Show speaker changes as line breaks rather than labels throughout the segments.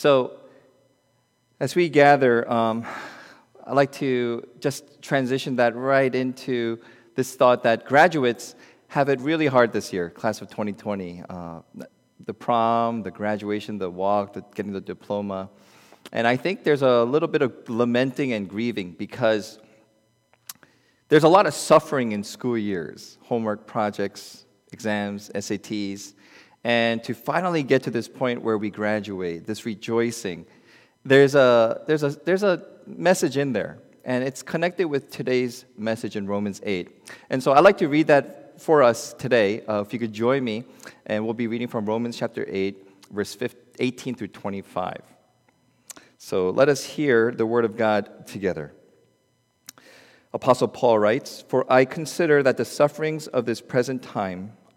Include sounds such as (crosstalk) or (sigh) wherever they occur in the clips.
So, as we gather, um, I'd like to just transition that right into this thought that graduates have it really hard this year, class of 2020. Uh, the prom, the graduation, the walk, the, getting the diploma. And I think there's a little bit of lamenting and grieving because there's a lot of suffering in school years homework projects, exams, SATs. And to finally get to this point where we graduate, this rejoicing, there's a, there's a, there's a message in there. And it's connected with today's message in Romans 8. And so I'd like to read that for us today. Uh, if you could join me, and we'll be reading from Romans chapter 8, verse 18 through 25. So let us hear the word of God together. Apostle Paul writes, For I consider that the sufferings of this present time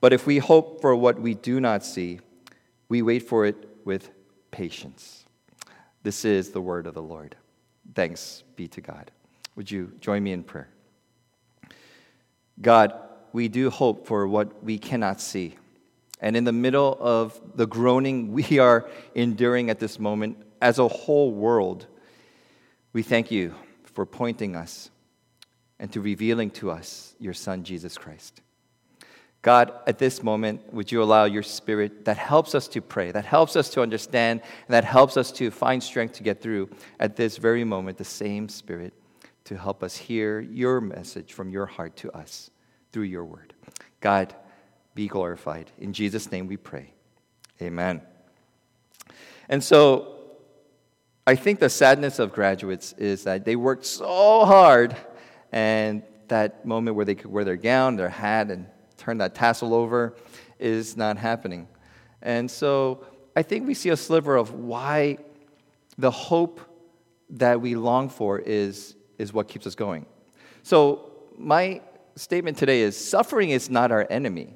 But if we hope for what we do not see, we wait for it with patience. This is the word of the Lord. Thanks be to God. Would you join me in prayer? God, we do hope for what we cannot see. And in the middle of the groaning we (laughs) are enduring at this moment as a whole world, we thank you for pointing us and to revealing to us your Son, Jesus Christ. God, at this moment, would you allow your spirit that helps us to pray, that helps us to understand, and that helps us to find strength to get through at this very moment, the same spirit to help us hear your message from your heart to us through your word. God, be glorified. In Jesus' name we pray. Amen. And so, I think the sadness of graduates is that they worked so hard, and that moment where they could wear their gown, their hat, and turn that tassel over is not happening. And so I think we see a sliver of why the hope that we long for is, is what keeps us going. So, my statement today is suffering is not our enemy.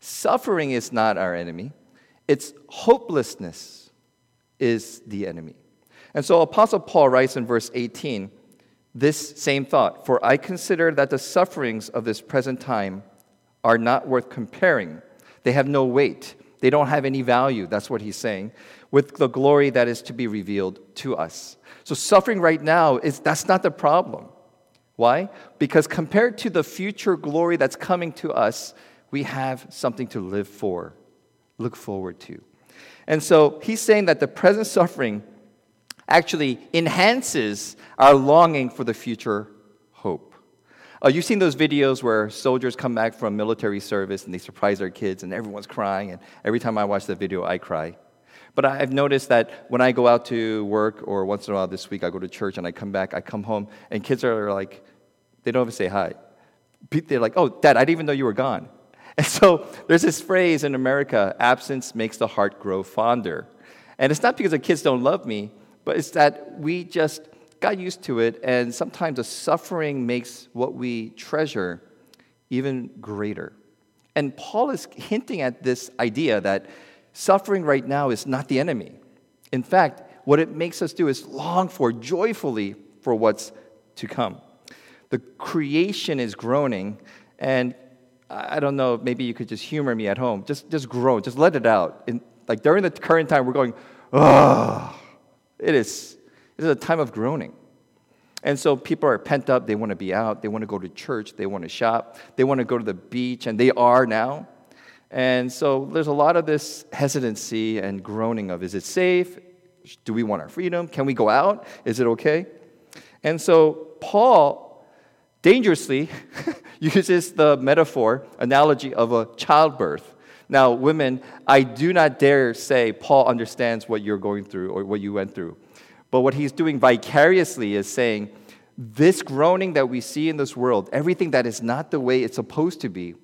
Suffering is not our enemy. It's hopelessness is the enemy. And so Apostle Paul writes in verse 18 this same thought For I consider that the sufferings of this present time are not worth comparing. They have no weight, they don't have any value. That's what he's saying. With the glory that is to be revealed to us. So suffering right now is that's not the problem. Why? Because compared to the future glory that's coming to us, we have something to live for, look forward to. And so he's saying that the present suffering actually enhances our longing for the future. Uh, you've seen those videos where soldiers come back from military service and they surprise their kids and everyone's crying. And every time I watch that video, I cry. But I've noticed that when I go out to work or once in a while this week I go to church and I come back, I come home and kids are like, they don't even say hi. They're like, oh, dad, I didn't even know you were gone. (laughs) And so there's this phrase in America absence makes the heart grow fonder. And it's not because the kids don't love me, but it's that we just got used to it, and sometimes the suffering makes what we treasure even greater. And Paul is hinting at this idea that suffering right now is not the enemy. In fact, what it makes us do is long for, joyfully, for what's to come. The creation is groaning, and I don't know, maybe you could just humor me at home. Just, just groan, just let it out. Like during the current time, we're going, oh, it is, it is a time of groaning. And so people are pent up. They want to be out. They want to go to church. They want to shop. They want to go to the beach, and they are now. And so there's a lot of this hesitancy and groaning of is it safe? Do we want our freedom? Can we go out? Is it okay? And so Paul dangerously (laughs) uses the metaphor, analogy of a childbirth. Now, women, I do not dare say Paul understands what you're going through or what you went through. But what he's doing vicariously is saying, this groaning that we see in this world, everything that is not the way it's supposed to be,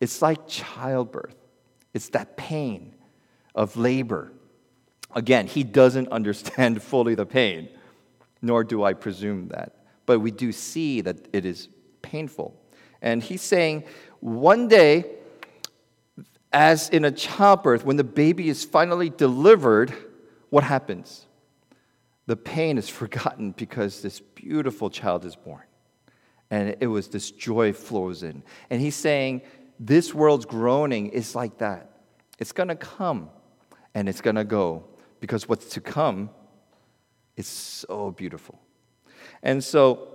it's like childbirth. It's that pain of labor. Again, he doesn't understand (laughs) fully the pain, nor do I presume that. But we do see that it is painful. And he's saying, one day, as in a childbirth, when the baby is finally delivered, what happens? The pain is (laughs) forgotten because this beautiful child is born. And it was this joy flows in. And he's saying, this world's groaning is like that. It's going to come and it's going to go because what's to come is so beautiful. And so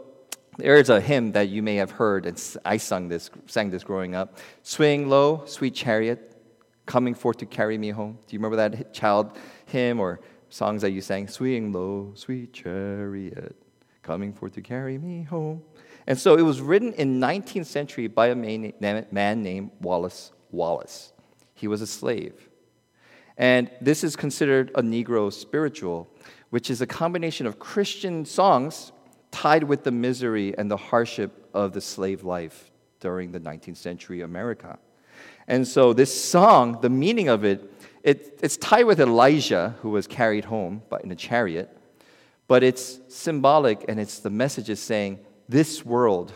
there's a hymn that you may have heard, and I sung this, sang this growing up. Swing low, sweet chariot, coming forth to carry me home. Do you remember that child hymn or songs that you sang? Swing low, sweet chariot, coming forth to carry me home. And so it was written in 19th century by a man named Wallace Willis. He was a slave. And this is considered a Negro spiritual, which is a combination of Christian songs tied with the misery and the hardship of the slave life during the 19th century America. And so this song, the meaning of it, it it's tied with Elijah, who was carried home in a chariot, but it's symbolic and it's the message is saying, this world,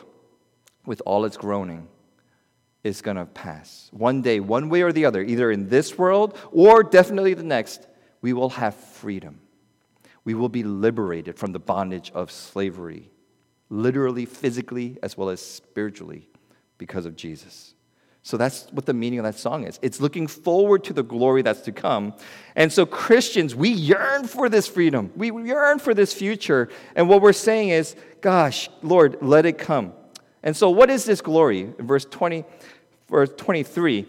with all its groaning, is going to pass. One day, one way or the other, either in this world or definitely the next, we will have freedom we will be liberated from the bondage of slavery, literally, physically, as well as spiritually, because of Jesus. So that's what the meaning of that song is. It's looking forward to the glory that's to come. And so, Christians, we yearn for this freedom. We yearn for this future. And what we're saying is, gosh, Lord, let it come. And so, what is this glory? In verse 20, verse 23,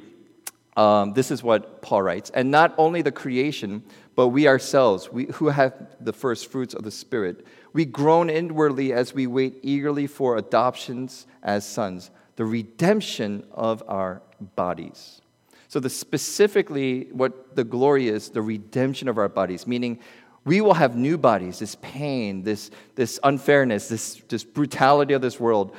um, this is what Paul writes. And not only the creation, but we ourselves, we, who have the first fruits of the Spirit, we groan inwardly as we wait eagerly for adoptions as sons, the redemption of our bodies. So, the specifically, what the glory is, the redemption of our bodies, meaning we will have new bodies. This pain, this, this unfairness, this, this brutality of this world,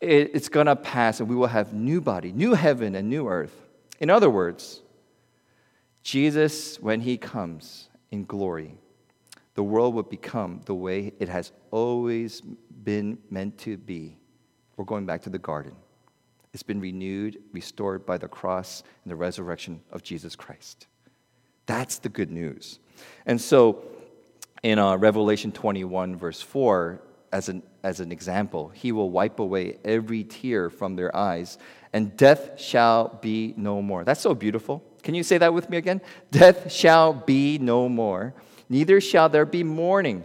it, it's going to pass, and we will have new body, new heaven, and new earth. In other words, Jesus, when he comes in glory, the world will become the way it has always been meant to be. We're going back to the garden. It's been renewed, restored by the cross and the resurrection of Jesus Christ. That's the good news. And so, in uh, Revelation 21, verse 4, as an, as an example, he will wipe away every tear from their eyes, and death shall be no more. That's so beautiful. Can you say that with me again? Death shall be no more, neither shall there be mourning,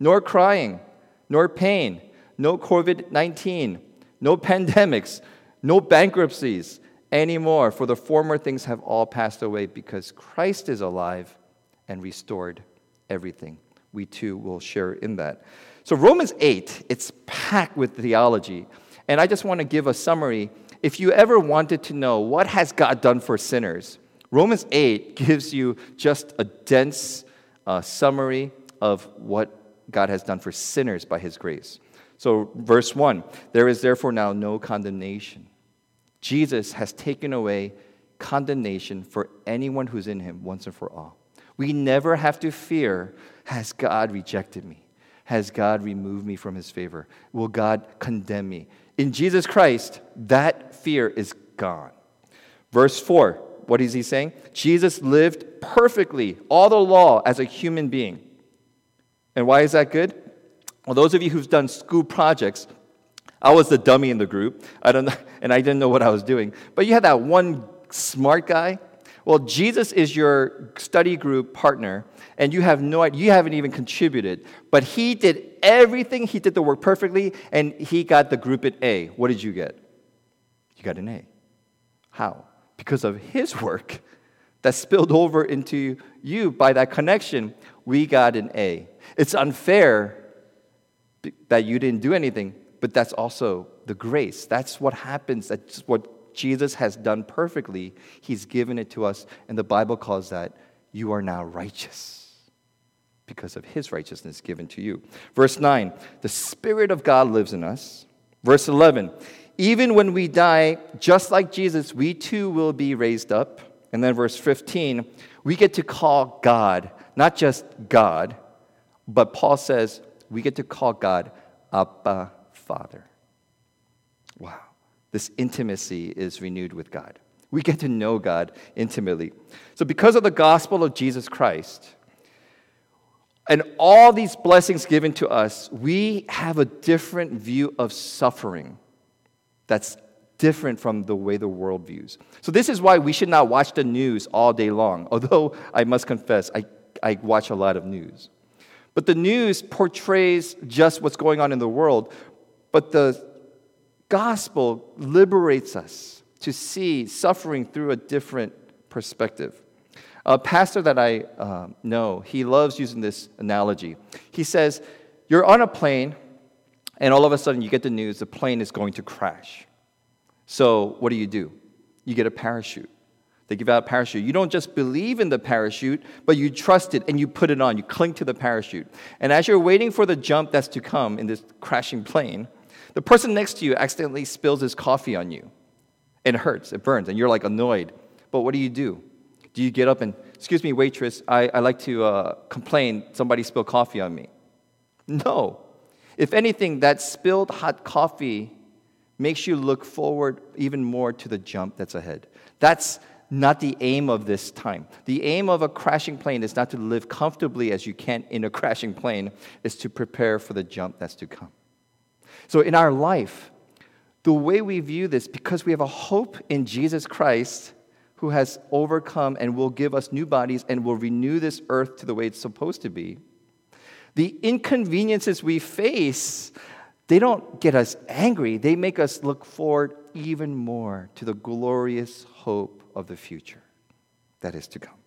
nor crying, nor pain, no COVID 19, no pandemics, no bankruptcies anymore, for the former things have all passed away because Christ is alive and restored everything. We too will share in that. So, Romans 8, it's packed with theology. And I just want to give a summary. If you ever wanted to know what has God done for sinners, Romans 8 (laughs) gives you just a dense uh, summary of what God has done for sinners by his grace. So, verse 1 there is therefore now no condemnation. Jesus has taken away condemnation for anyone who's in him once and for all. We never have to fear has God rejected me? Has God removed me from his favor? Will God condemn me? In Jesus Christ, that fear is gone. Verse 4 what is he saying? Jesus lived perfectly, all the law, as a human being. And why is that good? Well, those of you who've done school projects, I was the dummy in the group. I don't know, (laughs) and I didn't know what I was doing. But you had that one smart guy. Well, Jesus is your study group partner, and you have no you haven't even contributed. But he did everything, he did the work perfectly, and he got the group at A. What did you get? You got an A. How? because of his (laughs) work, that spilled over into you by that connection, we got an A. It's unfair that you didn't do anything, but that's also the grace. That's what happens. That's what Jesus has done perfectly. He's given it to us, and the Bible calls that you are now righteous because of his righteousness given to you. Verse 9, the Spirit of God lives in us. Verse 11, even when we die, just like Jesus, we too will be raised up. And then verse 15, we get to call God, not just God, but Paul says we get to call God Abba Father. Wow. This intimacy is renewed with God. We get to know God intimately. So, because of the gospel of Jesus Christ and all these blessings given to us, we have a different view of suffering that's different from the way the world views. So, this is why we should not watch the news all day long, (laughs) although I must confess, I, I watch a lot of news. But the news portrays just what's going on in the world, but the gospel liberates us to see suffering through a different perspective. A pastor that I uh, know, he loves using this analogy. He says, You're on a plane, and all of a sudden you get the news the plane is going to crash. So, what do you do? You get a parachute. They give out a parachute. You don't just believe in the parachute, but you trust it and you put it on. You cling to the parachute. And as you're waiting for the jump that's to come in this crashing plane, the person next to you accidentally spills his coffee on you. It hurts, it burns, and you're like annoyed. But what do you do? Do you get up and, excuse me, waitress, I, I like to uh, complain somebody spilled coffee on me? No. If anything, that spilled hot coffee makes you look forward even more to the jump that's ahead. That's not the aim of this time. The aim of a crashing plane is not to live comfortably as you can in a crashing plane, is to prepare for the jump that's to come. So in our life, the way we view this, because we have a hope in Jesus Christ who has overcome and will give us new bodies and will renew this earth to the way it's supposed to be, the inconveniences we face, they don't get us angry. They make us look forward even more to the glorious hope of the future that is to come.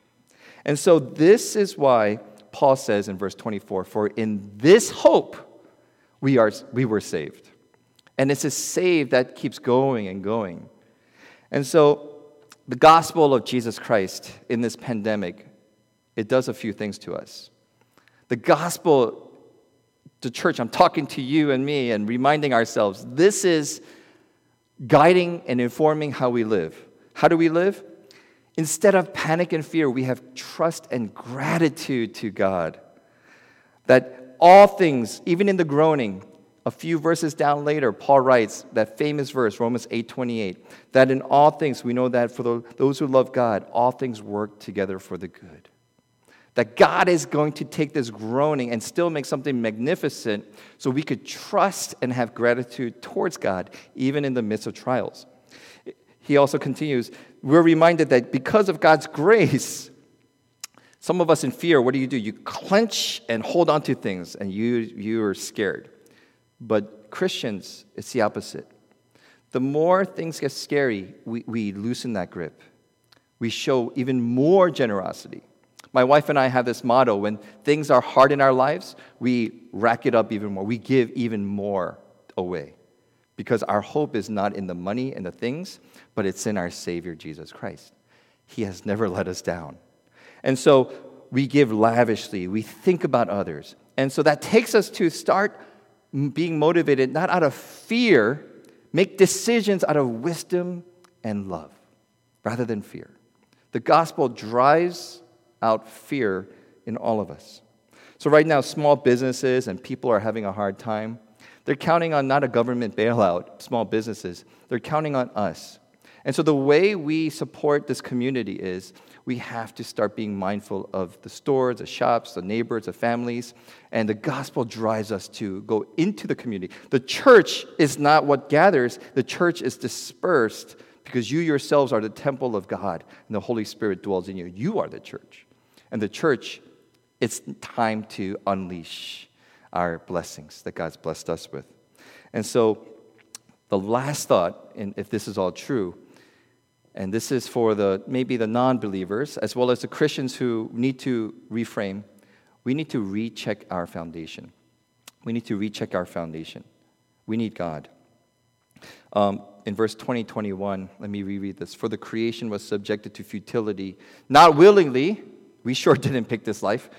And so, this is why Paul says in verse 24, For in this hope we, are, we were saved. And it's a save that keeps going and going. And so, the gospel of Jesus Christ in this pandemic, it does a few things to us. The gospel, the church, I'm talking to you and me and reminding ourselves this is guiding and informing how we live. How do we live? Instead of panic and fear, we have trust and gratitude to God. That all things, even in the groaning, a few verses down later, Paul writes that famous verse, Romans 8:28, that in all things we know that for those who love God, all things work together for the good. That God is going to take this groaning and still make something magnificent so we could trust and have gratitude towards God, even in the midst of trials. He also continues, we're reminded that because of God's grace, some of us in fear, what do you do? You clench and hold on to things and you, you are scared. But Christians, it's the opposite. The more things get scary, we, we loosen that grip. We show even more generosity. My wife and I have this motto when things are hard in our lives, we rack it up even more. We give even more away because our hope is not in the money and the things, but it's in our Savior, Jesus Christ. He has never let us down. And so we give lavishly, we think about others. And so that takes us to start being motivated not out of fear, make decisions out of wisdom and love rather than fear. The gospel drives out fear in all of us. So, right now, small businesses and people are having a hard time. They're counting on not a government bailout, small businesses, they're counting on us. And so, the way we support this community is we have to start being mindful of the stores, the shops, the neighbors, the families. And the gospel drives us to go into the community. The church is not what gathers, the church is dispersed because you yourselves are the temple of God and the Holy Spirit dwells in you. You are the church. And the church, it's time to unleash our blessings that God's blessed us with. And so, the last thought, and if this is all true, and this is for the maybe the non-believers as well as the Christians who need to reframe. We need to recheck our foundation. We need to recheck our foundation. We need God. Um, in verse 20, 21, let me reread this. For the creation was subjected to futility, not willingly. We sure (laughs) didn't pick this life,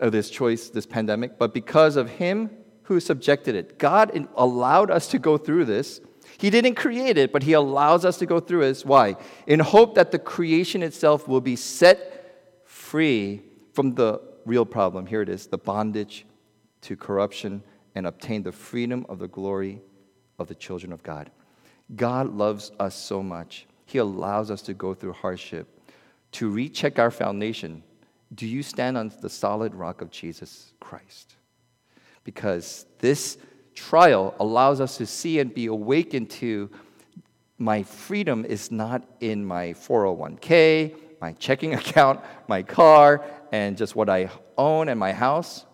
uh, this choice, this pandemic, but because of Him who subjected it. God allowed us to go through this. He didn't create it, but He allows us to go through it. Why? In hope that the creation itself will be set free from the real problem. Here it is the bondage to corruption and obtain the freedom of the glory of the children of God. God loves us so much. He allows us to go through hardship to recheck our foundation. Do you stand on the solid rock of Jesus Christ? Because this trial allows us to see and be awakened to my freedom is not in my 401k, my checking (laughs) account, my car, and just what I own and my house.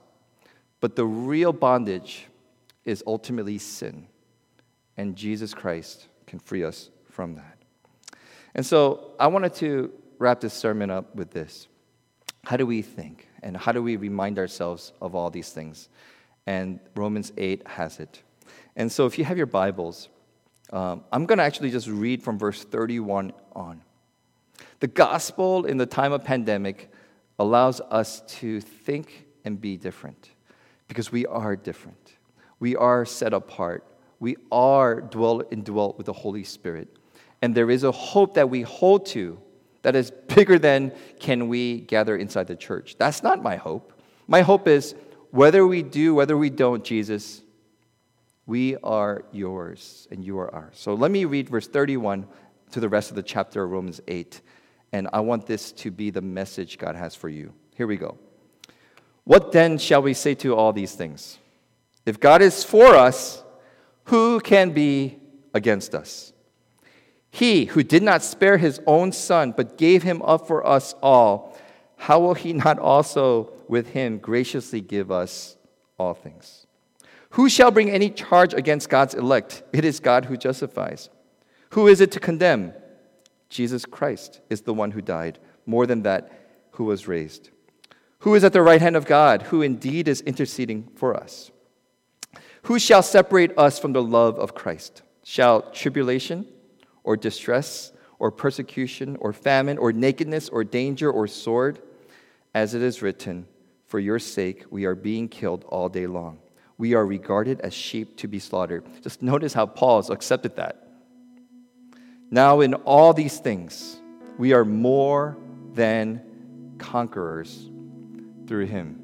But the real bondage is ultimately sin. And Jesus Christ can free us from that. And so I wanted to wrap this sermon up with this How do we think? And how do we remind ourselves of all these things? And Romans 8 has it. And so if you have your Bibles, um, I'm going to actually just read from verse 31 on. The gospel in the time of pandemic allows us to think and be different because we are different. We are set apart we are dwell indwelt with the Holy Spirit. And there is a hope that we hold to that is bigger than can we gather inside the church. That's not my hope. My hope is whether we do, whether we don't, Jesus, we are yours and you are ours. So let me read verse 31 to the rest of the chapter of Romans 8. And I want this to be the message God has for you. Here we go. What then shall we say to all these things? If God is for us, who can be against us? He who did not spare his own son, but gave him up for us all, how will he not also with him graciously give us all things? Who shall bring any charge against God's elect? It is God who justifies. Who is it to condemn? Jesus Christ is the one who died, more than that, who was raised. Who is at the right hand of God, who indeed is interceding for us? Who shall separate us from the love of Christ? Shall tribulation or distress or persecution or famine or nakedness or danger or sword? As it is written, For your sake we are being killed all day long. We are regarded as sheep to be slaughtered. Just notice how Paul's accepted that. Now, in all these things, we are more than conquerors through him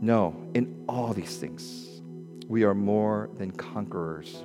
no, in all these things, we are more than conquerors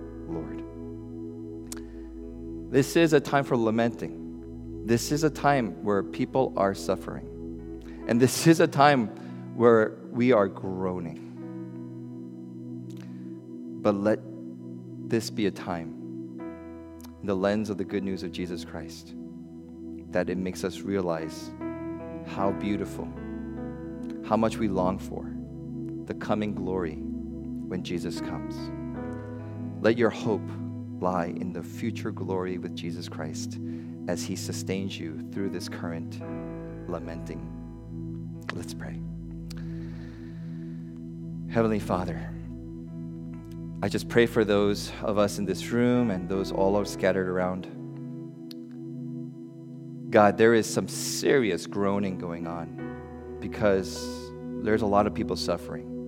This is a time for lamenting. This is a time where people are suffering. And this is a time where we are groaning. But let this be a time, in the lens of the good news of Jesus Christ, that it makes us realize how beautiful, how much we long for the coming glory when Jesus comes. Let your hope lie in the future glory with Jesus Christ as he sustains you through this current lamenting. Let's pray. Heavenly Father, I just pray for those of us in this room and those all are scattered around. God, there is some serious groaning going on because there's a lot of people suffering.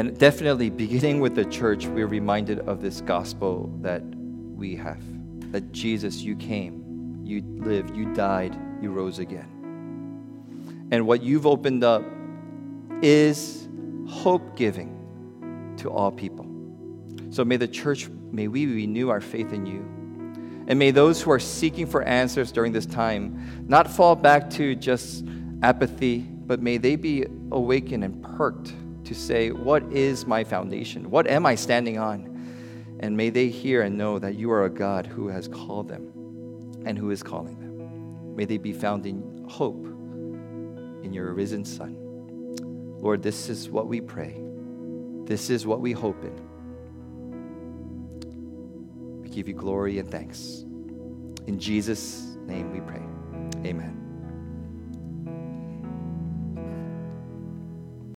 And definitely, beginning with the church, we're reminded of this gospel that we have that Jesus, you came, you lived, you died, you rose again. And what you've opened up is hope giving to all people. So may the church may we renew our faith in you. And may those who are seeking for answers during this time not fall back to just apathy, but may they be awakened and perked to say, What is my foundation? What am I standing on? And may they hear and know that you are a God who has called them and who is calling them. May they be found in hope in your risen Son. Lord, this is what we pray. This is what we hope in. We give you glory and thanks. In Jesus' name we pray. Amen.